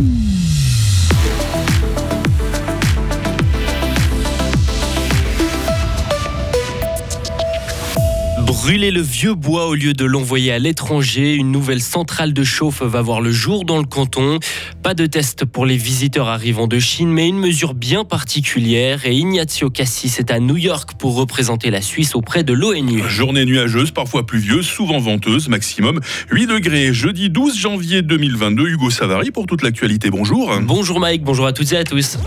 Mm-hmm. Brûler le vieux bois au lieu de l'envoyer à l'étranger, une nouvelle centrale de chauffe va voir le jour dans le canton. Pas de test pour les visiteurs arrivant de Chine, mais une mesure bien particulière. Et Ignazio Cassis est à New York pour représenter la Suisse auprès de l'ONU. Journée nuageuse, parfois pluvieuse, souvent venteuse, maximum 8 degrés. Jeudi 12 janvier 2022, Hugo Savary pour toute l'actualité. Bonjour. Bonjour Mike, bonjour à toutes et à tous.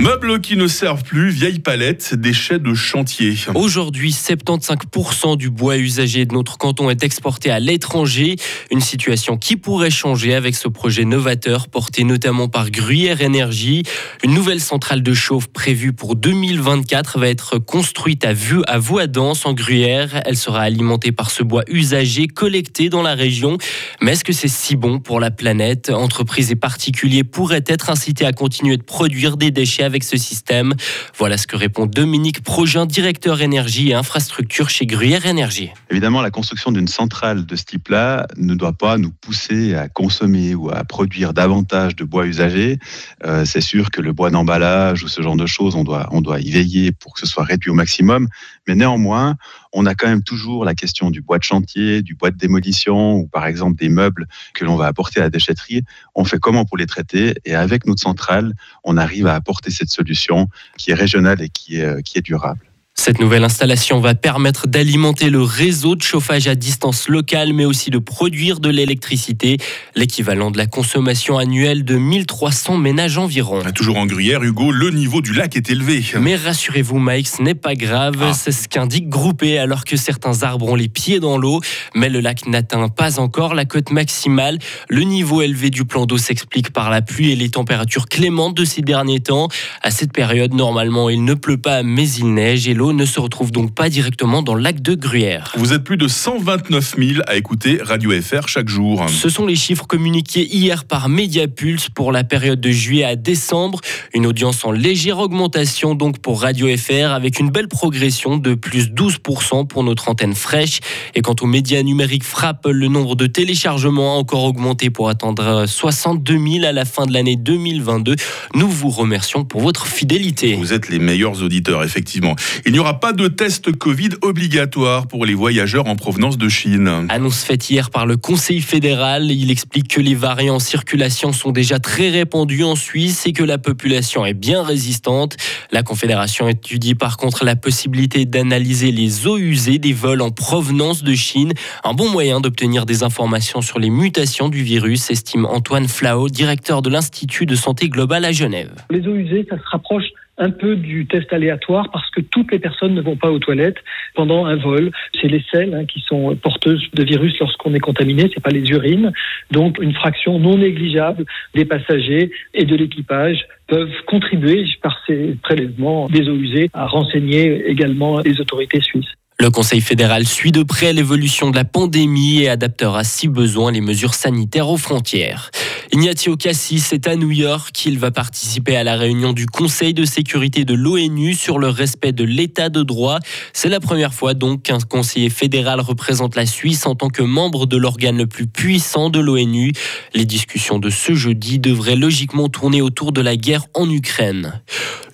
Meubles qui ne servent plus, vieilles palettes, déchets de chantier. Aujourd'hui, 75% du bois usagé de notre canton est exporté à l'étranger. Une situation qui pourrait changer avec ce projet novateur porté notamment par Gruyère Énergie. Une nouvelle centrale de chauffe prévue pour 2024 va être construite à, vue à Voidance en Gruyère. Elle sera alimentée par ce bois usagé collecté dans la région. Mais est-ce que c'est si bon pour la planète? Entreprises et particuliers pourraient être incités à continuer de produire des déchets avec ce système. Voilà ce que répond Dominique Progin, directeur énergie et infrastructure chez Gruyère Énergie. Évidemment, la construction d'une centrale de ce type-là ne doit pas nous pousser à consommer ou à produire davantage de bois usagé. Euh, c'est sûr que le bois d'emballage ou ce genre de choses, on doit, on doit y veiller pour que ce soit réduit au maximum. Mais néanmoins, on a quand même toujours la question du bois de chantier, du bois de démolition ou par exemple des meubles que l'on va apporter à la déchetterie. On fait comment pour les traiter et avec notre centrale, on arrive à apporter cette solution qui est régionale et qui est, euh, qui est durable. Cette nouvelle installation va permettre d'alimenter le réseau de chauffage à distance locale, mais aussi de produire de l'électricité, l'équivalent de la consommation annuelle de 1300 ménages environ. Toujours en Gruyère, Hugo, le niveau du lac est élevé. Mais rassurez-vous, Mike, ce n'est pas grave. Ah. C'est ce qu'indique Groupé, alors que certains arbres ont les pieds dans l'eau. Mais le lac n'atteint pas encore la cote maximale. Le niveau élevé du plan d'eau s'explique par la pluie et les températures clémentes de ces derniers temps. À cette période, normalement, il ne pleut pas, mais il neige et l'eau ne se retrouve donc pas directement dans le lac de Gruyère. Vous êtes plus de 129 000 à écouter Radio FR chaque jour. Ce sont les chiffres communiqués hier par Mediapulse pour la période de juillet à décembre. Une audience en légère augmentation donc pour Radio FR avec une belle progression de plus 12% pour notre antenne fraîche. Et quant aux médias numériques frappe, le nombre de téléchargements a encore augmenté pour atteindre 62 000 à la fin de l'année 2022. Nous vous remercions pour votre fidélité. Vous êtes les meilleurs auditeurs, effectivement. Il n'y aura pas de test Covid obligatoire pour les voyageurs en provenance de Chine. Annonce faite hier par le Conseil fédéral. Il explique que les variants en circulation sont déjà très répandus en Suisse et que la population est bien résistante. La Confédération étudie par contre la possibilité d'analyser les eaux usées des vols en provenance de Chine. Un bon moyen d'obtenir des informations sur les mutations du virus, estime Antoine Flao, directeur de l'Institut de santé globale à Genève. Les eaux usées, ça se rapproche un peu du test aléatoire parce que toutes les personnes ne vont pas aux toilettes pendant un vol. C'est les selles hein, qui sont porteuses de virus lorsqu'on est contaminé, c'est pas les urines. Donc une fraction non négligeable des passagers et de l'équipage peuvent contribuer par ces prélèvements des eaux usées à renseigner également les autorités suisses. Le Conseil fédéral suit de près l'évolution de la pandémie et adaptera si besoin les mesures sanitaires aux frontières. Ignatio Cassis est à New York. Il va participer à la réunion du Conseil de sécurité de l'ONU sur le respect de l'état de droit. C'est la première fois donc qu'un conseiller fédéral représente la Suisse en tant que membre de l'organe le plus puissant de l'ONU. Les discussions de ce jeudi devraient logiquement tourner autour de la guerre en Ukraine.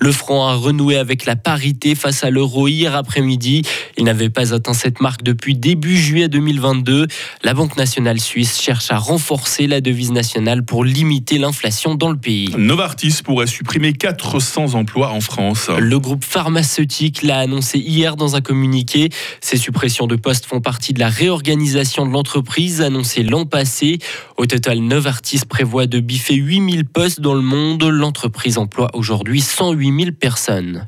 Le front a renoué avec la parité face à l'euro hier après-midi. Il n'avait pas atteint cette marque depuis début juillet 2022. La Banque nationale suisse cherche à renforcer la devise nationale pour limiter l'inflation dans le pays. Novartis pourrait supprimer 400 emplois en France. Le groupe pharmaceutique l'a annoncé hier dans un communiqué. Ces suppressions de postes font partie de la réorganisation de l'entreprise annoncée l'an passé. Au total, Novartis prévoit de biffer 8000 postes dans le monde. L'entreprise emploie aujourd'hui 108 000 personnes.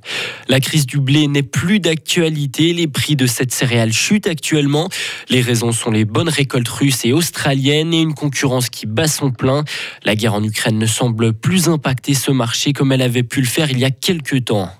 La crise du blé n'est plus d'actualité. Les prix de cette céréale chutent actuellement. Les raisons sont les bonnes récoltes russes et australiennes et une concurrence qui bat son plein. La guerre en Ukraine ne semble plus impacter ce marché comme elle avait pu le faire il y a quelques temps.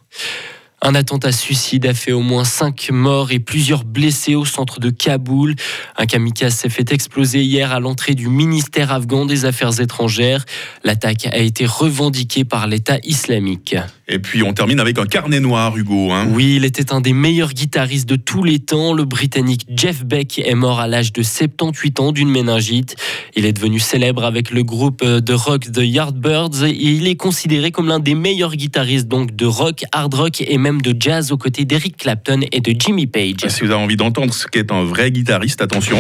Un attentat suicide a fait au moins 5 morts et plusieurs blessés au centre de Kaboul. Un kamikaze s'est fait exploser hier à l'entrée du ministère afghan des Affaires étrangères. L'attaque a été revendiquée par l'État islamique. Et puis on termine avec un carnet noir, Hugo. Hein. Oui, il était un des meilleurs guitaristes de tous les temps. Le Britannique Jeff Beck est mort à l'âge de 78 ans d'une méningite. Il est devenu célèbre avec le groupe de rock The Yardbirds et il est considéré comme l'un des meilleurs guitaristes donc de rock, hard rock et même de jazz aux côtés d'Eric Clapton et de Jimmy Page. Si vous avez envie d'entendre ce qu'est un vrai guitariste, attention.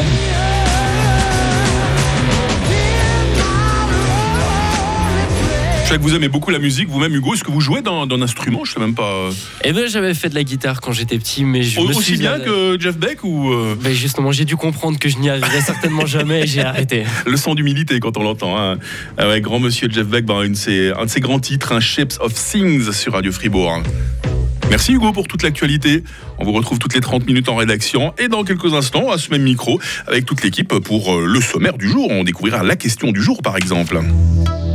Je sais que vous aimez beaucoup la musique, vous-même Hugo. Est-ce que vous jouez d'un instrument? Je sais même pas. Eh ben, j'avais fait de la guitare quand j'étais petit, mais je me Aussi suis bien que Jeff Beck ou euh, Ben justement, j'ai dû comprendre que je n'y arriverais certainement jamais et j'ai arrêté. le son d'humilité quand on l'entend. Hein. Ah ouais, grand monsieur Jeff Beck, ben, une de ses- un de ses grands titres, un Shapes of Things sur Radio Fribourg. Merci Hugo pour toute l'actualité. On vous retrouve toutes les 30 minutes en rédaction et dans quelques instants à ce même micro avec toute l'équipe pour euh, le sommaire du jour. On découvrira la question du jour par exemple.